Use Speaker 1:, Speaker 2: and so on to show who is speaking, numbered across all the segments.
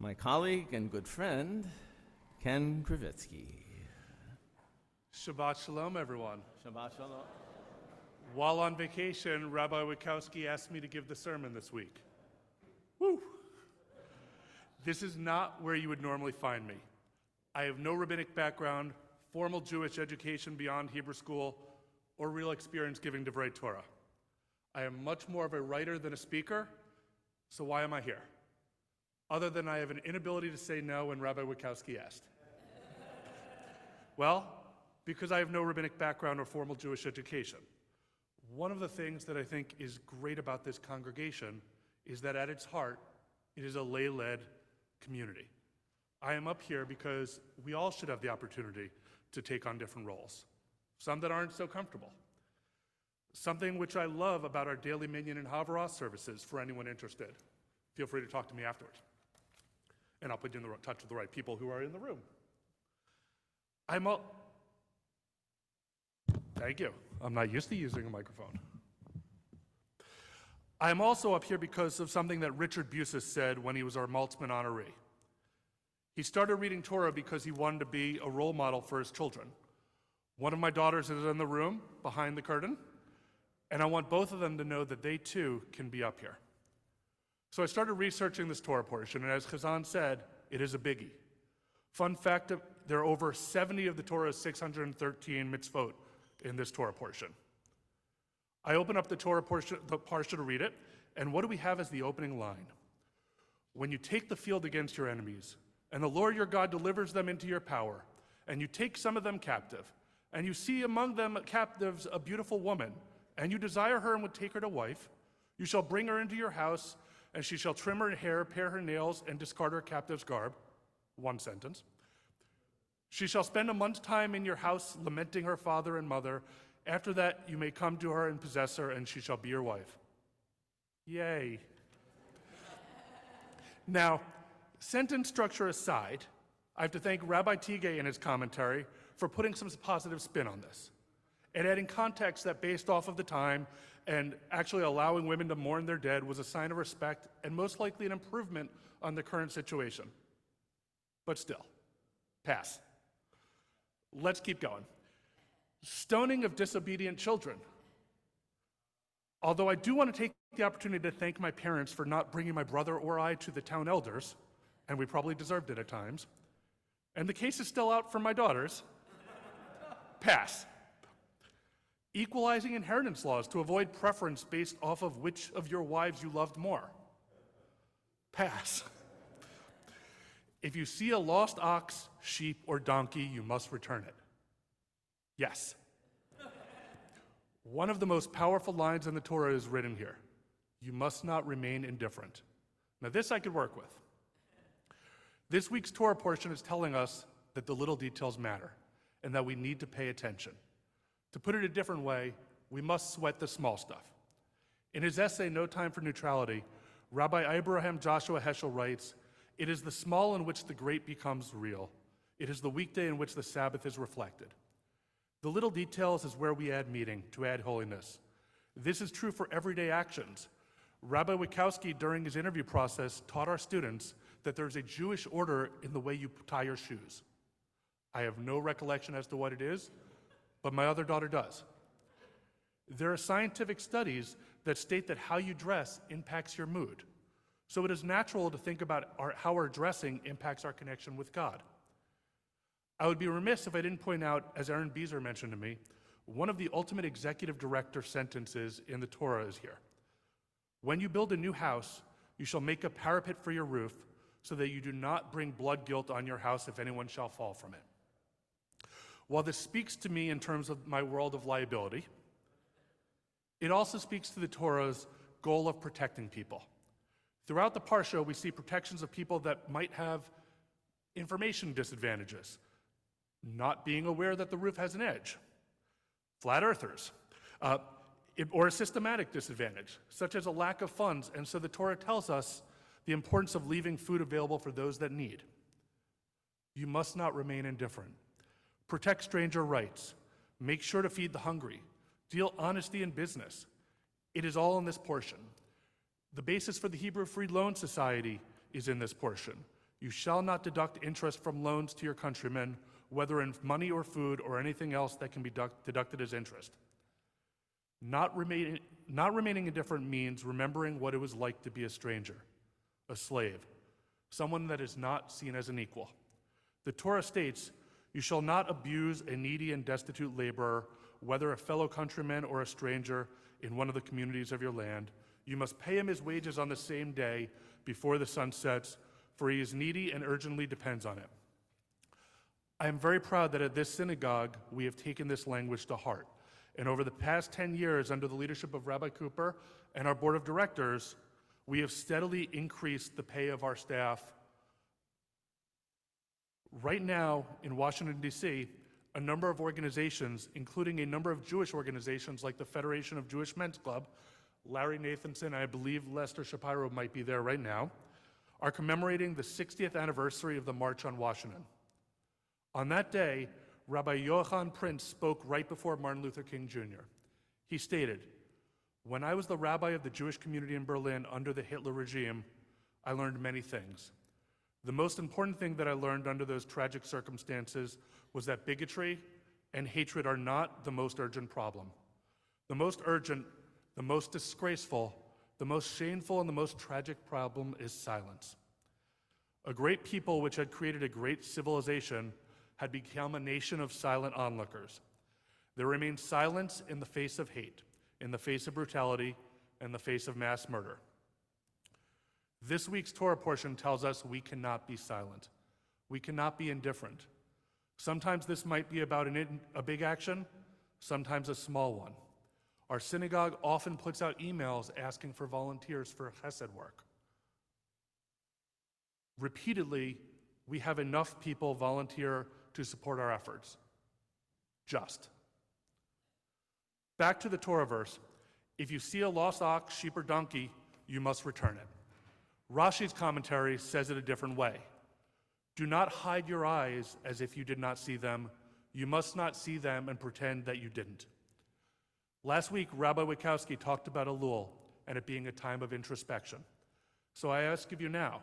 Speaker 1: my colleague and good friend, Ken Krivitzky.
Speaker 2: Shabbat Shalom, everyone.
Speaker 1: Shabbat Shalom.
Speaker 2: While on vacation, Rabbi Wikowski asked me to give the sermon this week. Woo! This is not where you would normally find me. I have no rabbinic background, formal Jewish education beyond Hebrew school, or real experience giving Divrei Torah. I am much more of a writer than a speaker, so why am I here? Other than I have an inability to say no when Rabbi Wikowski asked. well, because I have no rabbinic background or formal Jewish education. One of the things that I think is great about this congregation is that at its heart, it is a lay led community. I am up here because we all should have the opportunity to take on different roles, some that aren't so comfortable. Something which I love about our daily Minyan and Havaras services for anyone interested. Feel free to talk to me afterwards. And I'll put you in the touch with the right people who are in the room. I'm all. Thank you. I'm not used to using a microphone. I'm also up here because of something that Richard Busis said when he was our Maltzman honoree. He started reading Torah because he wanted to be a role model for his children. One of my daughters is in the room behind the curtain, and I want both of them to know that they too can be up here. So I started researching this Torah portion, and as Chazan said, it is a biggie. Fun fact uh, there are over 70 of the Torah's 613 mitzvot in this Torah portion. I open up the Torah portion, the parsha to read it, and what do we have as the opening line? When you take the field against your enemies, and the Lord your God delivers them into your power, and you take some of them captive, and you see among them captives a beautiful woman, and you desire her and would take her to wife, you shall bring her into your house, and she shall trim her hair, pare her nails, and discard her captive's garb. One sentence. She shall spend a month's time in your house, lamenting her father and mother. After that, you may come to her and possess her, and she shall be your wife. Yay. now, sentence structure aside, I have to thank Rabbi Tige in his commentary for putting some positive spin on this and adding context that, based off of the time and actually allowing women to mourn their dead, was a sign of respect and most likely an improvement on the current situation. But still, pass. Let's keep going. Stoning of disobedient children. Although I do want to take the opportunity to thank my parents for not bringing my brother or I to the town elders, and we probably deserved it at times, and the case is still out for my daughters, pass. Equalizing inheritance laws to avoid preference based off of which of your wives you loved more, pass. If you see a lost ox, sheep, or donkey, you must return it. Yes. One of the most powerful lines in the Torah is written here You must not remain indifferent. Now, this I could work with. This week's Torah portion is telling us that the little details matter and that we need to pay attention. To put it a different way, we must sweat the small stuff. In his essay, No Time for Neutrality, Rabbi Abraham Joshua Heschel writes it is the small in which the great becomes real. It is the weekday in which the Sabbath is reflected. The little details is where we add meaning to add holiness. This is true for everyday actions. Rabbi Wikowski, during his interview process, taught our students that there's a Jewish order in the way you tie your shoes. I have no recollection as to what it is, but my other daughter does. There are scientific studies that state that how you dress impacts your mood. So it is natural to think about our, how our dressing impacts our connection with God. I would be remiss if I didn't point out, as Aaron Beezer mentioned to me, one of the ultimate executive director sentences in the Torah is here. When you build a new house, you shall make a parapet for your roof, so that you do not bring blood guilt on your house if anyone shall fall from it. While this speaks to me in terms of my world of liability, it also speaks to the Torah's goal of protecting people. Throughout the Parsha, we see protections of people that might have information disadvantages, not being aware that the roof has an edge, flat earthers, uh, or a systematic disadvantage, such as a lack of funds. And so the Torah tells us the importance of leaving food available for those that need. You must not remain indifferent. Protect stranger rights. Make sure to feed the hungry. Deal honesty in business. It is all in this portion. The basis for the Hebrew Free Loan Society is in this portion. You shall not deduct interest from loans to your countrymen, whether in money or food or anything else that can be deduct- deducted as interest. Not, remain, not remaining indifferent means remembering what it was like to be a stranger, a slave, someone that is not seen as an equal. The Torah states, You shall not abuse a needy and destitute laborer, whether a fellow countryman or a stranger in one of the communities of your land. You must pay him his wages on the same day before the sun sets, for he is needy and urgently depends on it. I am very proud that at this synagogue we have taken this language to heart. And over the past 10 years, under the leadership of Rabbi Cooper and our board of directors, we have steadily increased the pay of our staff. Right now in Washington, D.C., a number of organizations, including a number of Jewish organizations like the Federation of Jewish Men's Club, Larry Nathanson, I believe Lester Shapiro might be there right now, are commemorating the 60th anniversary of the March on Washington. On that day, Rabbi Johann Prinz spoke right before Martin Luther King Jr. He stated, When I was the rabbi of the Jewish community in Berlin under the Hitler regime, I learned many things. The most important thing that I learned under those tragic circumstances was that bigotry and hatred are not the most urgent problem. The most urgent, the most disgraceful, the most shameful, and the most tragic problem is silence. A great people which had created a great civilization had become a nation of silent onlookers. There remained silence in the face of hate, in the face of brutality, in the face of mass murder. This week's Torah portion tells us we cannot be silent. We cannot be indifferent. Sometimes this might be about a big action, sometimes a small one. Our synagogue often puts out emails asking for volunteers for chesed work. Repeatedly, we have enough people volunteer to support our efforts. Just. Back to the Torah verse if you see a lost ox, sheep, or donkey, you must return it. Rashi's commentary says it a different way. Do not hide your eyes as if you did not see them. You must not see them and pretend that you didn't. Last week, Rabbi Wikowski talked about Elul and it being a time of introspection. So I ask of you now,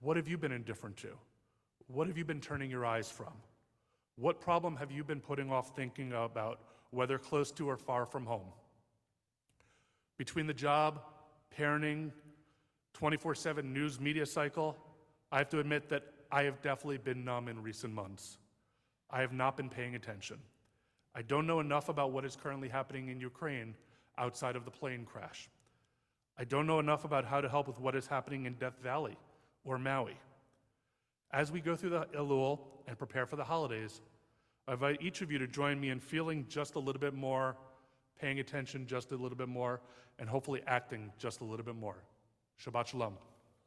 Speaker 2: what have you been indifferent to? What have you been turning your eyes from? What problem have you been putting off thinking about, whether close to or far from home? Between the job, parenting, 24 7 news media cycle, I have to admit that I have definitely been numb in recent months. I have not been paying attention. I don't know enough about what is currently happening in Ukraine outside of the plane crash. I don't know enough about how to help with what is happening in Death Valley or Maui. As we go through the Elul and prepare for the holidays, I invite each of you to join me in feeling just a little bit more, paying attention just a little bit more, and hopefully acting just a little bit more. Shabbat Shalom.